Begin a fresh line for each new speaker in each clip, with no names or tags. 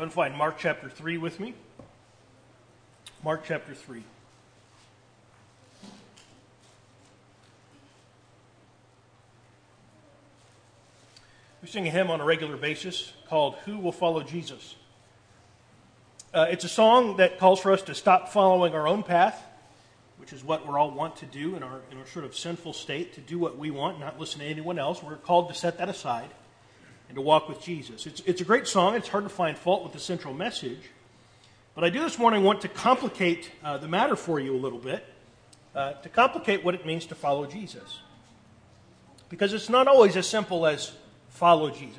Go and find Mark chapter 3 with me. Mark chapter 3. We sing a hymn on a regular basis called Who Will Follow Jesus? Uh, it's a song that calls for us to stop following our own path, which is what we're all want to do in our, in our sort of sinful state, to do what we want, not listen to anyone else. We're called to set that aside and to walk with Jesus. It's, it's a great song. It's hard to find fault with the central message. But I do this morning want to complicate uh, the matter for you a little bit, uh, to complicate what it means to follow Jesus. Because it's not always as simple as follow Jesus.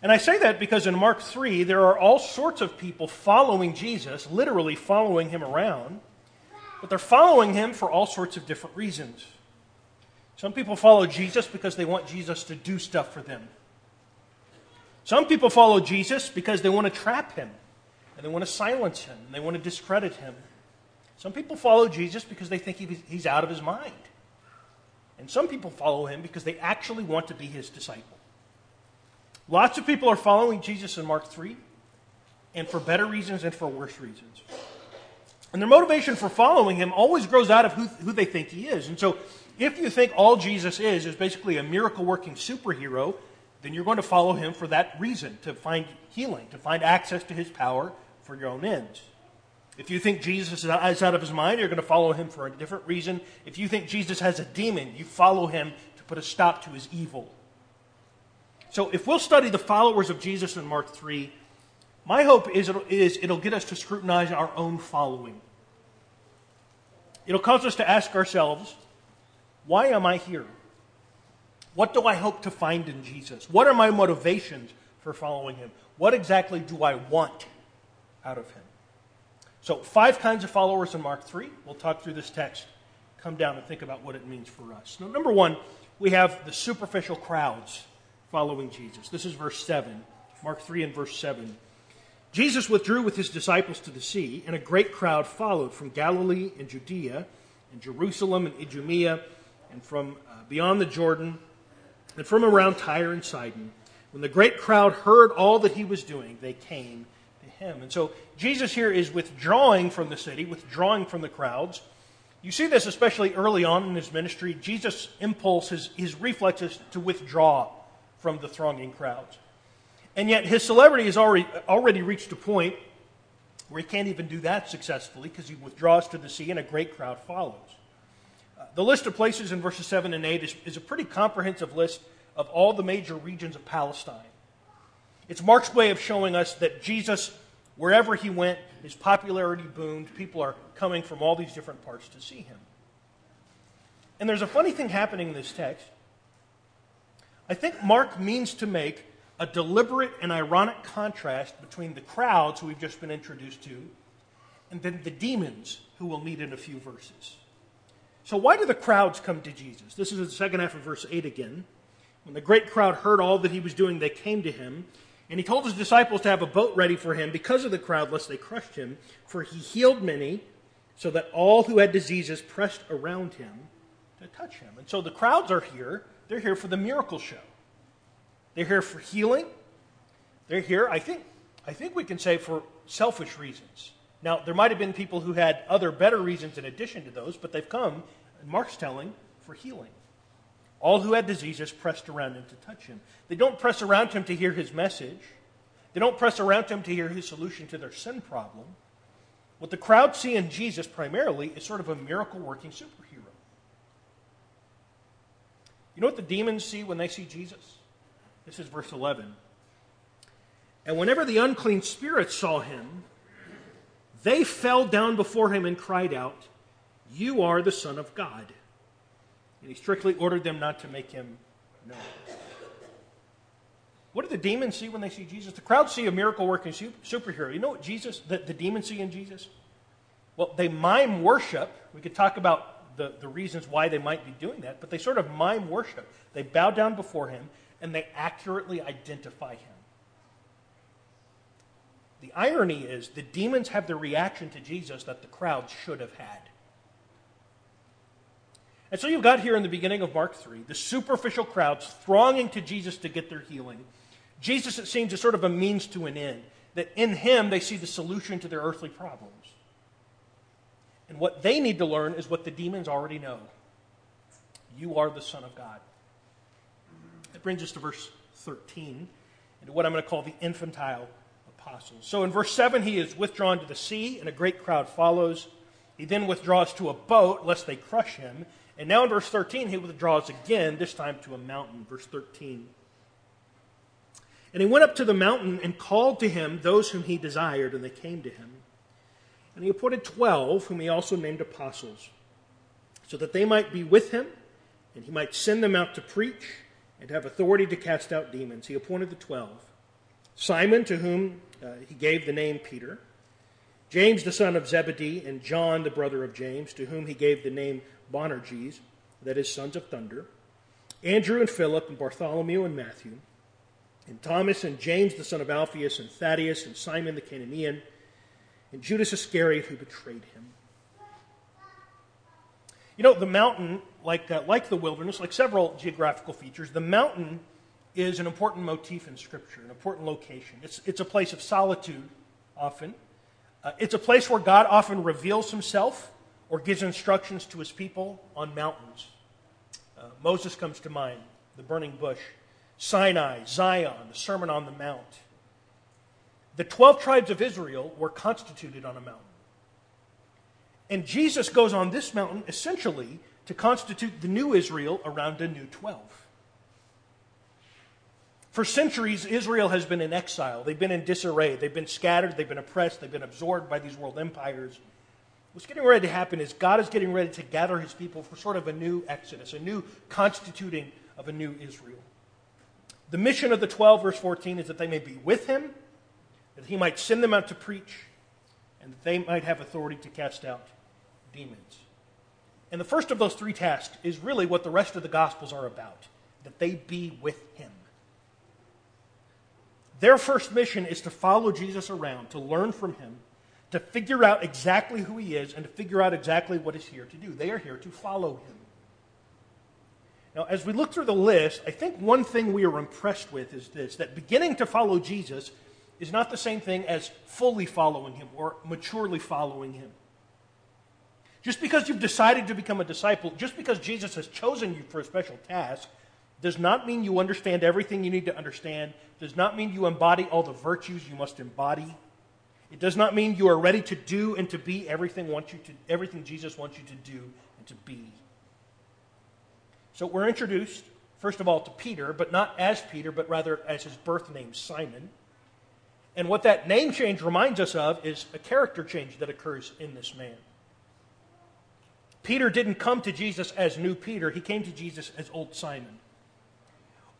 And I say that because in Mark 3, there are all sorts of people following Jesus, literally following him around, but they're following him for all sorts of different reasons. Some people follow Jesus because they want Jesus to do stuff for them. Some people follow Jesus because they want to trap him and they want to silence him and they want to discredit him. Some people follow Jesus because they think he's out of his mind. And some people follow him because they actually want to be his disciple. Lots of people are following Jesus in Mark 3, and for better reasons and for worse reasons. And their motivation for following him always grows out of who, who they think he is. And so, if you think all Jesus is is basically a miracle working superhero, then you're going to follow him for that reason to find healing, to find access to his power for your own ends. If you think Jesus is out of his mind, you're going to follow him for a different reason. If you think Jesus has a demon, you follow him to put a stop to his evil. So if we'll study the followers of Jesus in Mark 3, my hope is it'll, is it'll get us to scrutinize our own following. It'll cause us to ask ourselves, why am I here? What do I hope to find in Jesus? What are my motivations for following him? What exactly do I want out of him? So, five kinds of followers in Mark 3. We'll talk through this text, come down and think about what it means for us. Now, number one, we have the superficial crowds following Jesus. This is verse 7, Mark 3 and verse 7. Jesus withdrew with his disciples to the sea, and a great crowd followed from Galilee and Judea, and Jerusalem and Idumea, and from uh, beyond the Jordan and from around Tyre and Sidon. When the great crowd heard all that he was doing, they came to him. And so Jesus here is withdrawing from the city, withdrawing from the crowds. You see this especially early on in his ministry. Jesus' impulse, his, his reflex is to withdraw from the thronging crowds. And yet his celebrity has already, already reached a point where he can't even do that successfully because he withdraws to the sea and a great crowd follows. The list of places in verses 7 and 8 is, is a pretty comprehensive list of all the major regions of Palestine. It's Mark's way of showing us that Jesus, wherever he went, his popularity boomed. People are coming from all these different parts to see him. And there's a funny thing happening in this text. I think Mark means to make a deliberate and ironic contrast between the crowds who we've just been introduced to and then the demons who we'll meet in a few verses. So, why do the crowds come to Jesus? This is the second half of verse 8 again. When the great crowd heard all that he was doing, they came to him. And he told his disciples to have a boat ready for him because of the crowd, lest they crushed him. For he healed many, so that all who had diseases pressed around him to touch him. And so the crowds are here. They're here for the miracle show. They're here for healing. They're here, I think, I think we can say, for selfish reasons. Now, there might have been people who had other better reasons in addition to those, but they've come, Mark's telling, for healing. All who had diseases pressed around him to touch him. They don't press around him to hear his message. They don't press around him to hear his solution to their sin problem. What the crowd see in Jesus primarily is sort of a miracle working superhero. You know what the demons see when they see Jesus? This is verse 11. And whenever the unclean spirits saw him, they fell down before him and cried out, You are the Son of God. And he strictly ordered them not to make him known. What do the demons see when they see Jesus? The crowd see a miracle working superhero. You know what Jesus, the, the demons see in Jesus? Well, they mime worship. We could talk about the, the reasons why they might be doing that, but they sort of mime worship. They bow down before him and they accurately identify him. The irony is the demons have the reaction to Jesus that the crowd should have had. And so you've got here in the beginning of Mark 3 the superficial crowds thronging to Jesus to get their healing. Jesus, it seems, is sort of a means to an end. that in him they see the solution to their earthly problems. And what they need to learn is what the demons already know you are the Son of God. That brings us to verse 13, and to what I'm going to call the infantile apostles. So in verse 7, he is withdrawn to the sea, and a great crowd follows. He then withdraws to a boat, lest they crush him. And now in verse 13, he withdraws again, this time to a mountain. Verse 13. And he went up to the mountain and called to him those whom he desired, and they came to him. And he appointed twelve, whom he also named apostles, so that they might be with him, and he might send them out to preach and have authority to cast out demons. He appointed the twelve Simon, to whom uh, he gave the name Peter, James the son of Zebedee, and John the brother of James, to whom he gave the name Boanerges, that is, sons of thunder, Andrew and Philip, and Bartholomew and Matthew and Thomas and James the son of Alphaeus and Thaddeus and Simon the Cananaean and Judas Iscariot who betrayed him. You know, the mountain, like, uh, like the wilderness, like several geographical features, the mountain is an important motif in Scripture, an important location. It's, it's a place of solitude, often. Uh, it's a place where God often reveals himself or gives instructions to his people on mountains. Uh, Moses comes to mind, the burning bush. Sinai, Zion, the Sermon on the Mount. The 12 tribes of Israel were constituted on a mountain. And Jesus goes on this mountain essentially to constitute the new Israel around a new 12. For centuries, Israel has been in exile. They've been in disarray. They've been scattered. They've been oppressed. They've been absorbed by these world empires. What's getting ready to happen is God is getting ready to gather his people for sort of a new exodus, a new constituting of a new Israel. The mission of the 12, verse 14, is that they may be with him, that he might send them out to preach, and that they might have authority to cast out demons. And the first of those three tasks is really what the rest of the Gospels are about that they be with him. Their first mission is to follow Jesus around, to learn from him, to figure out exactly who he is, and to figure out exactly what he's here to do. They are here to follow him. Now, as we look through the list, I think one thing we are impressed with is this that beginning to follow Jesus is not the same thing as fully following him or maturely following him. Just because you've decided to become a disciple, just because Jesus has chosen you for a special task, does not mean you understand everything you need to understand, does not mean you embody all the virtues you must embody. It does not mean you are ready to do and to be everything, want you to, everything Jesus wants you to do and to be. So we're introduced, first of all, to Peter, but not as Peter, but rather as his birth name, Simon. And what that name change reminds us of is a character change that occurs in this man. Peter didn't come to Jesus as new Peter, he came to Jesus as old Simon.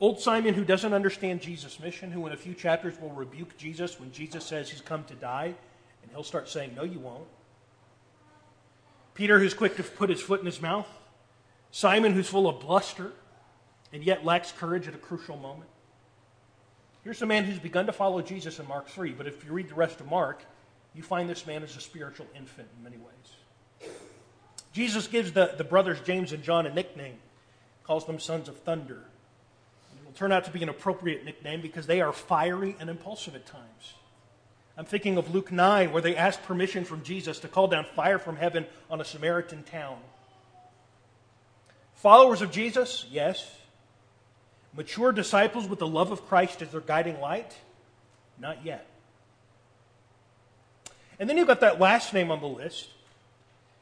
Old Simon, who doesn't understand Jesus' mission, who in a few chapters will rebuke Jesus when Jesus says he's come to die, and he'll start saying, No, you won't. Peter, who's quick to put his foot in his mouth, Simon, who's full of bluster and yet lacks courage at a crucial moment. Here's a man who's begun to follow Jesus in Mark 3, but if you read the rest of Mark, you find this man is a spiritual infant in many ways. Jesus gives the, the brothers James and John a nickname, calls them sons of thunder. Will turn out to be an appropriate nickname because they are fiery and impulsive at times. I'm thinking of Luke 9, where they ask permission from Jesus to call down fire from heaven on a Samaritan town. Followers of Jesus? Yes. Mature disciples with the love of Christ as their guiding light? Not yet. And then you've got that last name on the list,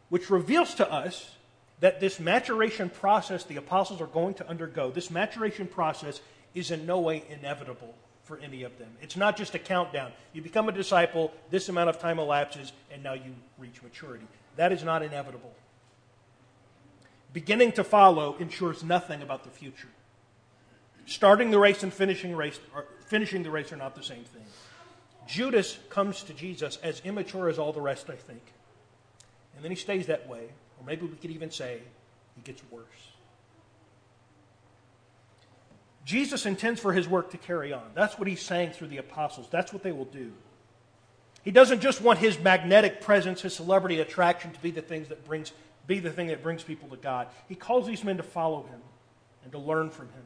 which reveals to us that this maturation process the apostles are going to undergo, this maturation process is in no way inevitable for any of them. It's not just a countdown. You become a disciple, this amount of time elapses, and now you reach maturity. That is not inevitable beginning to follow ensures nothing about the future. Starting the race and finishing, race, finishing the race are not the same thing. Judas comes to Jesus as immature as all the rest, I think. And then he stays that way. Or maybe we could even say he gets worse. Jesus intends for his work to carry on. That's what he's saying through the apostles. That's what they will do. He doesn't just want his magnetic presence, his celebrity attraction to be the things that brings be the thing that brings people to God. He calls these men to follow him and to learn from him.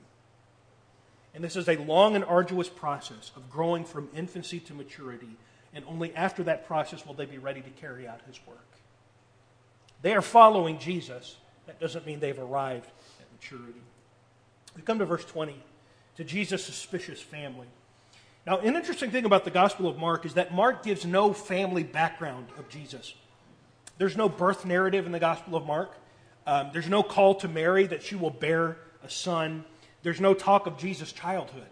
And this is a long and arduous process of growing from infancy to maturity. And only after that process will they be ready to carry out his work. They are following Jesus. That doesn't mean they've arrived at maturity. We come to verse 20 to Jesus' suspicious family. Now, an interesting thing about the Gospel of Mark is that Mark gives no family background of Jesus. There's no birth narrative in the Gospel of Mark. Um, there's no call to Mary that she will bear a son. There's no talk of Jesus' childhood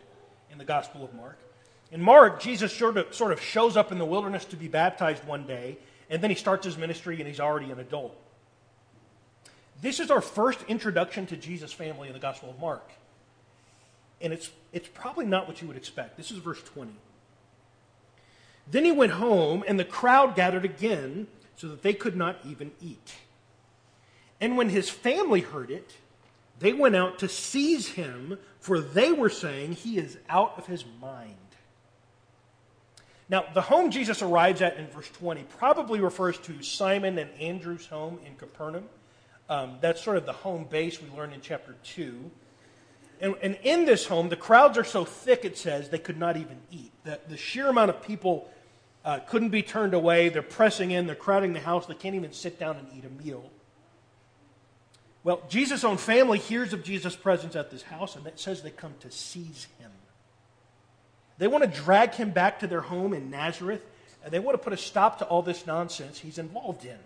in the Gospel of Mark. In Mark, Jesus sort of, sort of shows up in the wilderness to be baptized one day, and then he starts his ministry and he's already an adult. This is our first introduction to Jesus' family in the Gospel of Mark. And it's, it's probably not what you would expect. This is verse 20. Then he went home, and the crowd gathered again so that they could not even eat. And when his family heard it, they went out to seize him, for they were saying, He is out of his mind. Now, the home Jesus arrives at in verse 20 probably refers to Simon and Andrew's home in Capernaum. Um, that's sort of the home base we learn in chapter 2. And, and, in this home, the crowds are so thick, it says, they could not even eat. The, the sheer amount of people uh, couldn't be turned away. They're pressing in, they're crowding the house, they can't even sit down and eat a meal. Well, Jesus' own family hears of Jesus' presence at this house, and it says they come to seize him. They want to drag him back to their home in Nazareth, and they want to put a stop to all this nonsense he's involved in.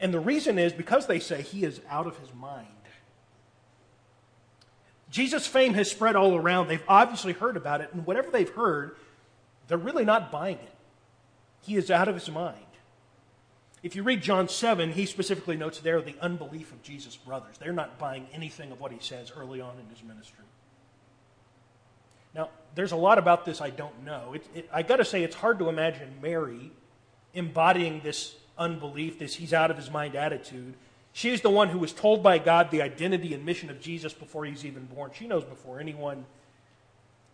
And the reason is because they say he is out of his mind. Jesus' fame has spread all around. They've obviously heard about it, and whatever they've heard, they're really not buying it. He is out of his mind. If you read John 7, he specifically notes there the unbelief of Jesus' brothers. They're not buying anything of what he says early on in his ministry. Now, there's a lot about this I don't know. It, it, I got to say, it's hard to imagine Mary embodying this unbelief, this he's out of his mind attitude. She's the one who was told by God the identity and mission of Jesus before he's even born. She knows before anyone.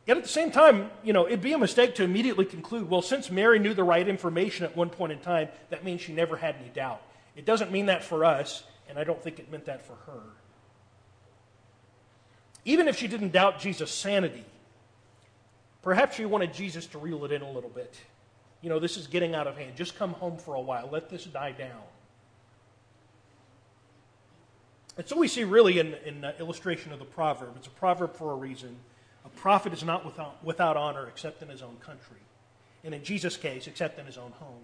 Yet at the same time, you know, it'd be a mistake to immediately conclude, well, since Mary knew the right information at one point in time, that means she never had any doubt. It doesn't mean that for us, and I don't think it meant that for her. Even if she didn't doubt Jesus' sanity, Perhaps you wanted Jesus to reel it in a little bit. You know, this is getting out of hand. Just come home for a while. Let this die down. And so we see really in, in uh, illustration of the proverb. It's a proverb for a reason. A prophet is not without, without honor except in his own country. And in Jesus' case, except in his own home.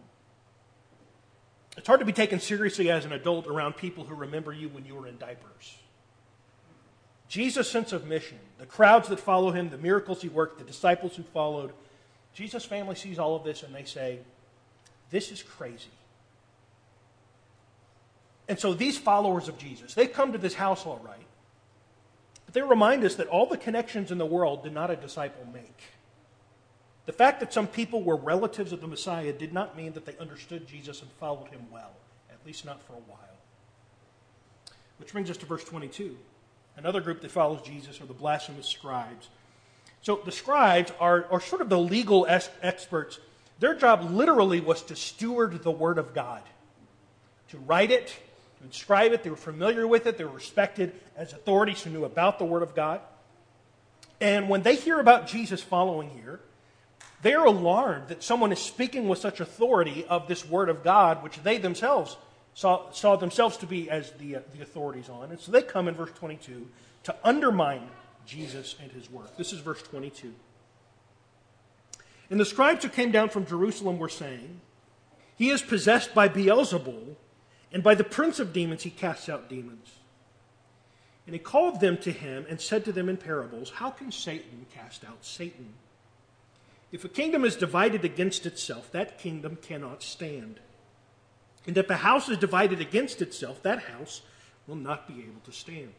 It's hard to be taken seriously as an adult around people who remember you when you were in diapers. Jesus' sense of mission, the crowds that follow him, the miracles he worked, the disciples who followed, Jesus' family sees all of this and they say, This is crazy. And so these followers of Jesus, they come to this house all right, but they remind us that all the connections in the world did not a disciple make. The fact that some people were relatives of the Messiah did not mean that they understood Jesus and followed him well, at least not for a while. Which brings us to verse 22. Another group that follows Jesus are the blasphemous scribes. So the scribes are, are sort of the legal es- experts. Their job literally was to steward the Word of God, to write it, to inscribe it. They were familiar with it, they were respected as authorities who knew about the Word of God. And when they hear about Jesus following here, they are alarmed that someone is speaking with such authority of this Word of God, which they themselves saw, saw themselves to be as the, uh, the authorities on. And so they come in verse 22 to undermine Jesus and his work. This is verse 22. And the scribes who came down from Jerusalem were saying, He is possessed by Beelzebul, and by the prince of demons he casts out demons. And he called them to him and said to them in parables, How can Satan cast out Satan? If a kingdom is divided against itself, that kingdom cannot stand. And if a house is divided against itself, that house will not be able to stand.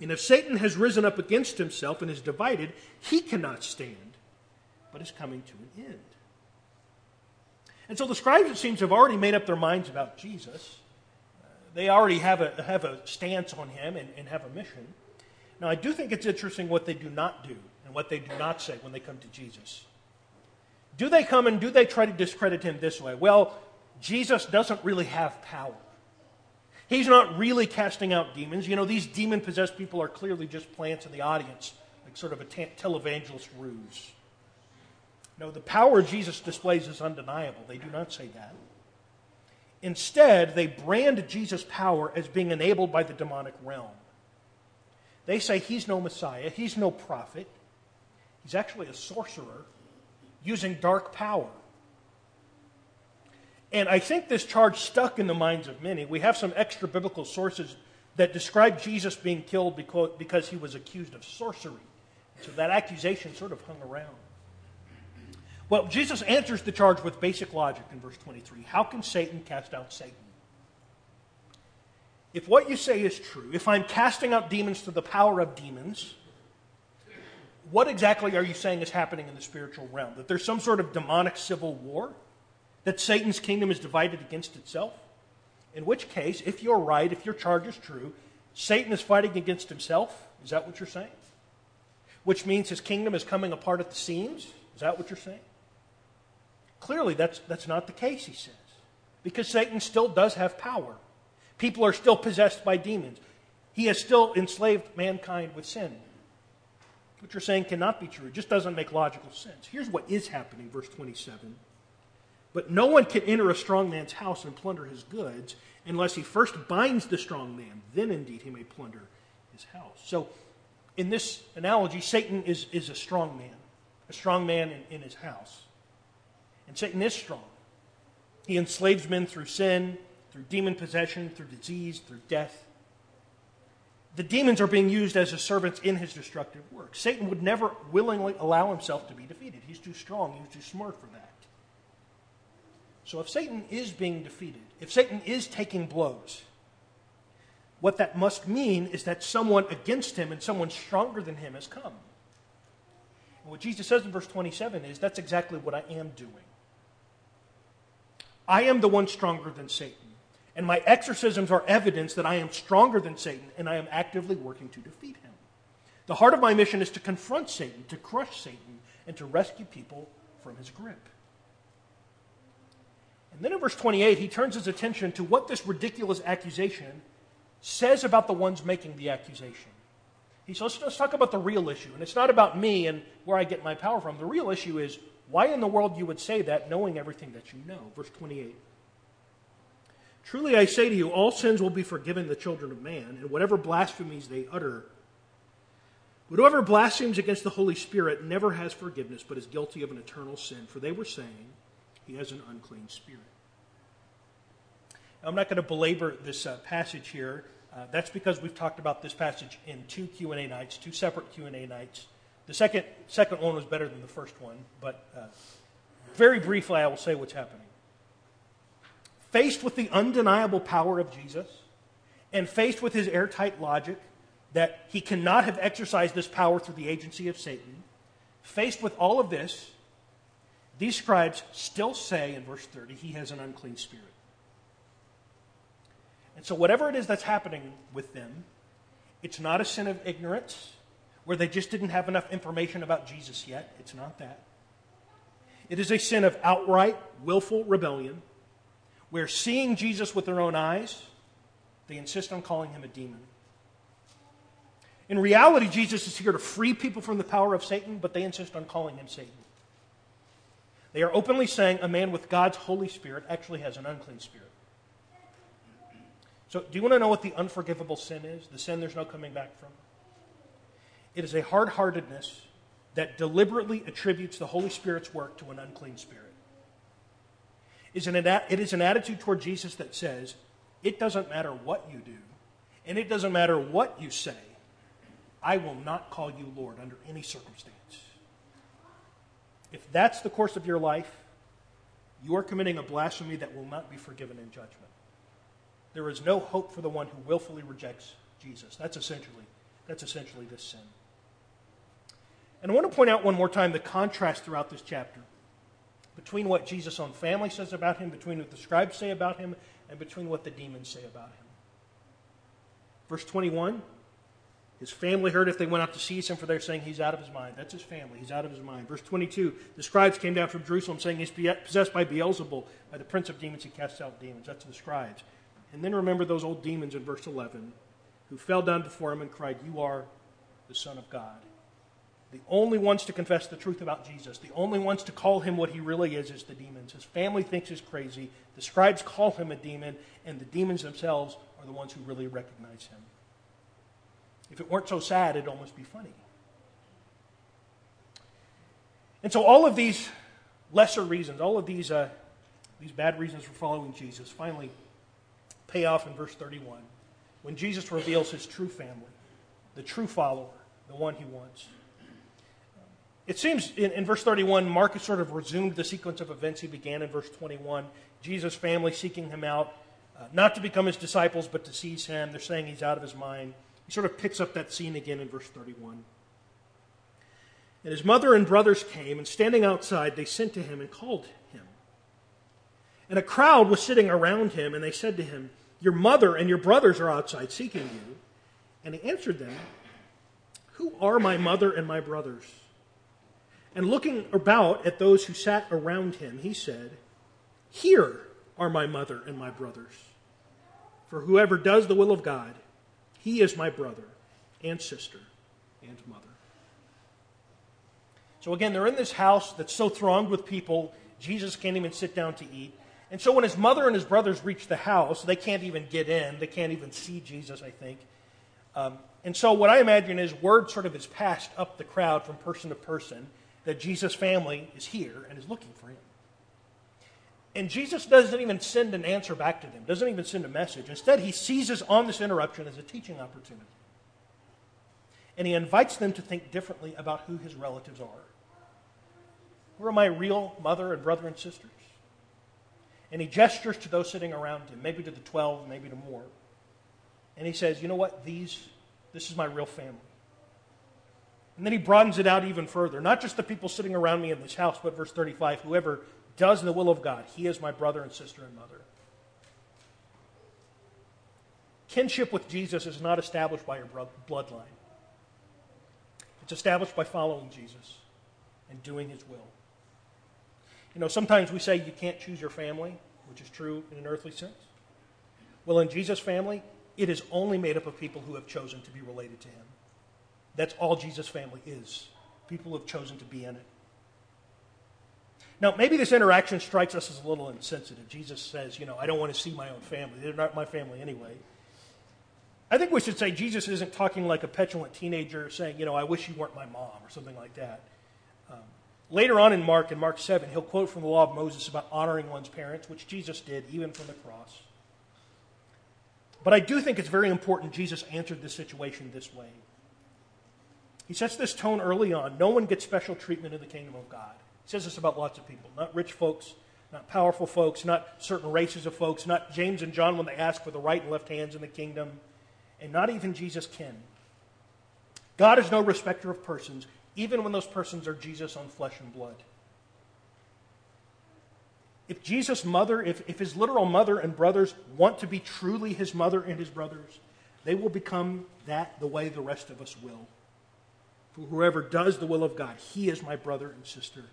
And if Satan has risen up against himself and is divided, he cannot stand, but is coming to an end. And so the scribes, it seems, have already made up their minds about Jesus. Uh, they already have a, have a stance on him and, and have a mission. Now, I do think it's interesting what they do not do and what they do not say when they come to Jesus. Do they come and do they try to discredit him this way? Well, Jesus doesn't really have power. He's not really casting out demons. You know, these demon possessed people are clearly just plants in the audience, like sort of a televangelist ruse. No, the power Jesus displays is undeniable. They do not say that. Instead, they brand Jesus' power as being enabled by the demonic realm. They say he's no Messiah, he's no prophet, he's actually a sorcerer using dark power. And I think this charge stuck in the minds of many. We have some extra biblical sources that describe Jesus being killed because, he was accused of sorcery. So that accusation sort of hung around. Well, Jesus answers the charge with basic logic in verse 23. How can Satan cast out Satan? If what you say is true, if I'm casting out demons through the power of demons, what exactly are you saying is happening in the spiritual realm? That there's some sort of demonic civil war? That Satan's kingdom is divided against itself? In which case, if you're right, if your charge is true, Satan is fighting against himself? Is that what you're saying? Which means his kingdom is coming apart at the seams? Is that what you're saying? Clearly, that's, that's not the case, he says, because Satan still does have power. People are still possessed by demons. He has still enslaved mankind with sin. What you're saying cannot be true. It just doesn't make logical sense. Here's what is happening, verse 27. But no one can enter a strong man's house and plunder his goods unless he first binds the strong man. Then indeed he may plunder his house. So, in this analogy, Satan is, is a strong man, a strong man in, in his house. And Satan is strong. He enslaves men through sin, through demon possession, through disease, through death. The demons are being used as his servants in his destructive work. Satan would never willingly allow himself to be defeated. He's too strong, he's too smart for that. So if Satan is being defeated, if Satan is taking blows, what that must mean is that someone against him and someone stronger than him has come. And what Jesus says in verse 27 is that's exactly what I am doing. I am the one stronger than Satan. And my exorcisms are evidence that I am stronger than Satan and I am actively working to defeat him. The heart of my mission is to confront Satan, to crush Satan, and to rescue people from his grip. And then in verse 28, he turns his attention to what this ridiculous accusation says about the ones making the accusation. He says, let's, let's talk about the real issue. And it's not about me and where I get my power from. The real issue is why in the world you would say that knowing everything that you know. Verse 28. Truly I say to you, all sins will be forgiven the children of man, and whatever blasphemies they utter. But whoever blasphemes against the Holy Spirit never has forgiveness, but is guilty of an eternal sin. For they were saying, He has an unclean spirit. Now, I'm not going to belabor this uh, passage here. Uh, that's because we've talked about this passage in two Q&A nights, two separate Q&A nights. The second, second one was better than the first one, but uh, very briefly, I will say what's happening. Faced with the undeniable power of Jesus, and faced with his airtight logic that he cannot have exercised this power through the agency of Satan, faced with all of this, these scribes still say in verse 30, he has an unclean spirit. And so, whatever it is that's happening with them, it's not a sin of ignorance where they just didn't have enough information about Jesus yet. It's not that. It is a sin of outright, willful rebellion, where seeing Jesus with their own eyes, they insist on calling him a demon. In reality, Jesus is here to free people from the power of Satan, but they insist on calling him Satan. They are openly saying a man with God's Holy Spirit actually has an unclean spirit. So, do you want to know what the unforgivable sin is? The sin there's no coming back from? It is a hard heartedness that deliberately attributes the Holy Spirit's work to an unclean spirit. It is an attitude toward Jesus that says, it doesn't matter what you do, and it doesn't matter what you say, I will not call you Lord under any circumstance. If that's the course of your life, you are committing a blasphemy that will not be forgiven in judgment. There is no hope for the one who willfully rejects Jesus. That's essentially, that's essentially this sin. And I want to point out one more time the contrast throughout this chapter between what Jesus' own family says about him, between what the scribes say about him, and between what the demons say about him. Verse 21 his family heard if they went out to seize him, for they're saying he's out of his mind. That's his family. He's out of his mind. Verse 22 the scribes came down from Jerusalem saying he's possessed by Beelzebul, by the prince of demons, he casts out demons. That's the scribes. And then remember those old demons in verse 11 who fell down before him and cried, You are the Son of God. The only ones to confess the truth about Jesus, the only ones to call him what he really is, is the demons. His family thinks he's crazy. The scribes call him a demon, and the demons themselves are the ones who really recognize him. If it weren't so sad, it'd almost be funny. And so, all of these lesser reasons, all of these, uh, these bad reasons for following Jesus, finally pay off in verse 31 when Jesus reveals his true family, the true follower, the one he wants. It seems in, in, verse 31, Mark has sort of resumed the sequence of events he began in verse 21. Jesus' family seeking him out, uh, not to become his disciples, but to seize him. They're saying he's out of his mind. He sort of picks up that scene again in verse 31. And his mother and brothers came, and standing outside, they sent to him and called him. And a crowd was sitting around him, and they said to him, Your mother and your brothers are outside seeking you. And he answered them, Who are my mother and my brothers? And looking about at those who sat around him, he said, Here are my mother and my brothers. For whoever does the will of God, he is my brother and sister and mother. So again, they're in this house that's so thronged with people, Jesus can't even sit down to eat. And so when his mother and his brothers reach the house, they can't even get in. They can't even see Jesus, I think. Um, and so what I imagine is word sort of is passed up the crowd from person to person that Jesus' family is here and is looking for him. And Jesus doesn't even send an answer back to them, doesn't even send a message. Instead, he seizes on this interruption as a teaching opportunity. And he invites them to think differently about who his relatives are. Who are my real mother and brother and sisters? And he gestures to those sitting around him, maybe to the 12, maybe to more. And he says, You know what? These, this is my real family. And then he broadens it out even further. Not just the people sitting around me in this house, but verse 35 whoever does the will of God, he is my brother and sister and mother. Kinship with Jesus is not established by your bloodline, it's established by following Jesus and doing his will. You know, sometimes we say you can't choose your family, which is true in an earthly sense. Well, in Jesus' family, it is only made up of people who have chosen to be related to him. That's all Jesus' family is. People who have chosen to be in it. Now, maybe this interaction strikes us as a little insensitive. Jesus says, you know, I don't want to see my own family. They're not my family anyway. I think we should say Jesus isn't talking like a petulant teenager saying, you know, I wish you weren't my mom or something like that. Um, later on in Mark, in Mark 7, he'll quote from the law of Moses about honoring one's parents, which Jesus did even from the cross. But I do think it's very important Jesus answered this situation this way. He sets this tone early on. No one gets special treatment in the kingdom of God. Says this about lots of people, not rich folks, not powerful folks, not certain races of folks, not James and John when they ask for the right and left hands in the kingdom, and not even Jesus can. God is no respecter of persons, even when those persons are Jesus on flesh and blood. If Jesus' mother, if, if his literal mother and brothers want to be truly his mother and his brothers, they will become that the way the rest of us will. For whoever does the will of God, he is my brother and sister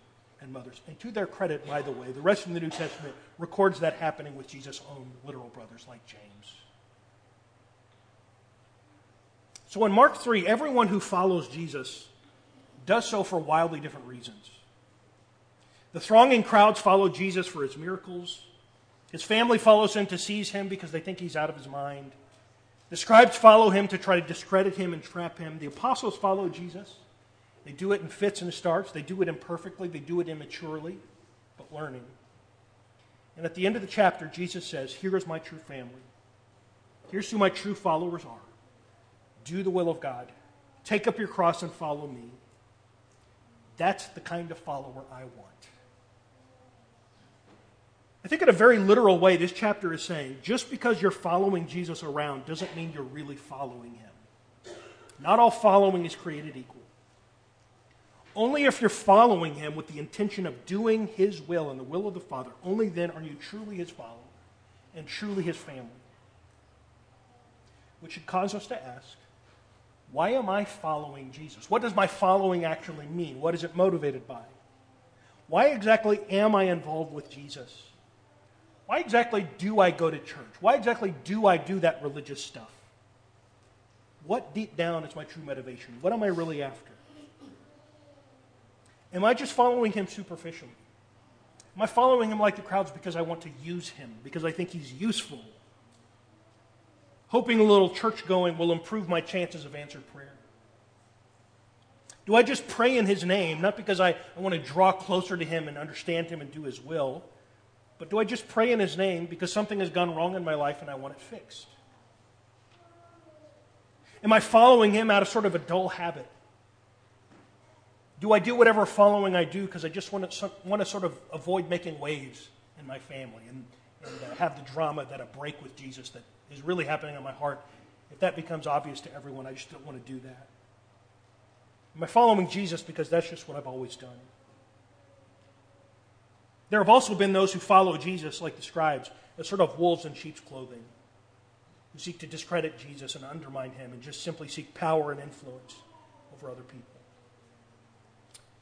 and mothers. And to their credit, by the way, the rest of the New Testament records that happening with Jesus' own literal brothers, like James. So in Mark 3, everyone who follows Jesus does so for wildly different reasons. The thronging crowds follow Jesus for his miracles. His family follows him to seize him because they think he's out of his mind. The scribes follow him to try to discredit him and trap him. The apostles follow Jesus. They do it in fits and starts. They do it imperfectly. They do it immaturely, but learning. And at the end of the chapter, Jesus says, Here is my true family. Here's who my true followers are. Do the will of God. Take up your cross and follow me. That's the kind of follower I want. I think, in a very literal way, this chapter is saying just because you're following Jesus around doesn't mean you're really following him. Not all following is created equal. Only if you're following him with the intention of doing his will and the will of the Father, only then are you truly his follower and truly his family. Which should cause us to ask why am I following Jesus? What does my following actually mean? What is it motivated by? Why exactly am I involved with Jesus? why exactly do I go to church? Why exactly do I do that religious stuff? What deep down is my true motivation? What am I really after? Am I just following him superficially? Am I following him like the crowds because I want to use him, because I think he's useful? Hoping a little church going will improve my chances of answered prayer? Do I just pray in his name, not because I, I want to draw closer to him and understand him and do his will, but do I just pray in his name because something has gone wrong in my life and I want it fixed? Am I following him out of sort of a dull habit? Do I do whatever following I do because I just want to, want to sort of avoid making waves in my family and, and uh, have the drama that a break with Jesus that is really happening in my heart? If that becomes obvious to everyone, I just don't want to do that. Am I following Jesus because that's just what I've always done? There have also been those who follow Jesus, like the scribes, as sort of wolves in sheep's clothing, who seek to discredit Jesus and undermine him and just simply seek power and influence over other people.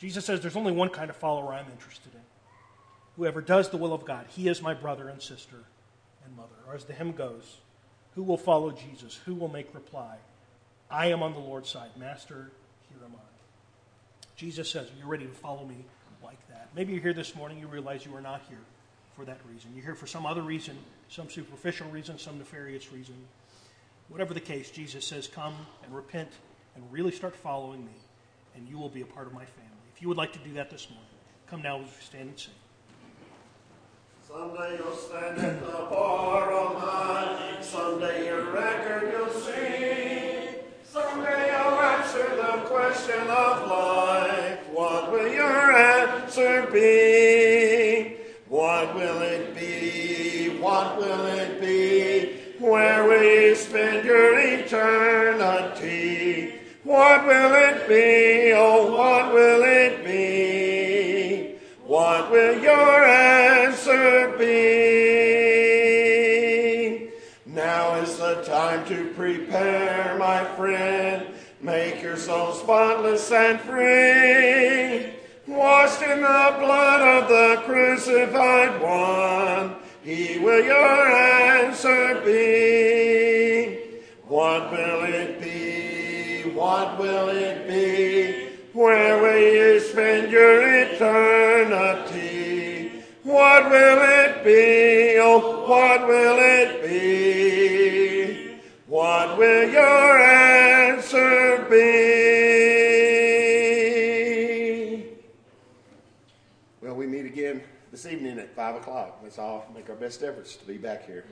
Jesus says there's only one kind of follower I'm interested in. Whoever does the will of God, he is my brother and sister and mother. Or as the hymn goes, who will follow Jesus? Who will make reply? I am on the Lord's side. Master, here am I. Jesus says, Are you ready to follow me like that? Maybe you're here this morning, you realize you are not here for that reason. You're here for some other reason, some superficial reason, some nefarious reason. Whatever the case, Jesus says, Come and repent and really start following me, and you will be a part of my family. If you would like to do that this morning, come now we stand and sing.
Someday you'll stand at the bar all night. Someday your record you'll sing. Someday you'll answer the question of life. What will your answer be? What will it be? What will it be? Where will you spend your eternity? What will it be? Oh, what will it 5 o'clock. Let's all make our best efforts to be back here.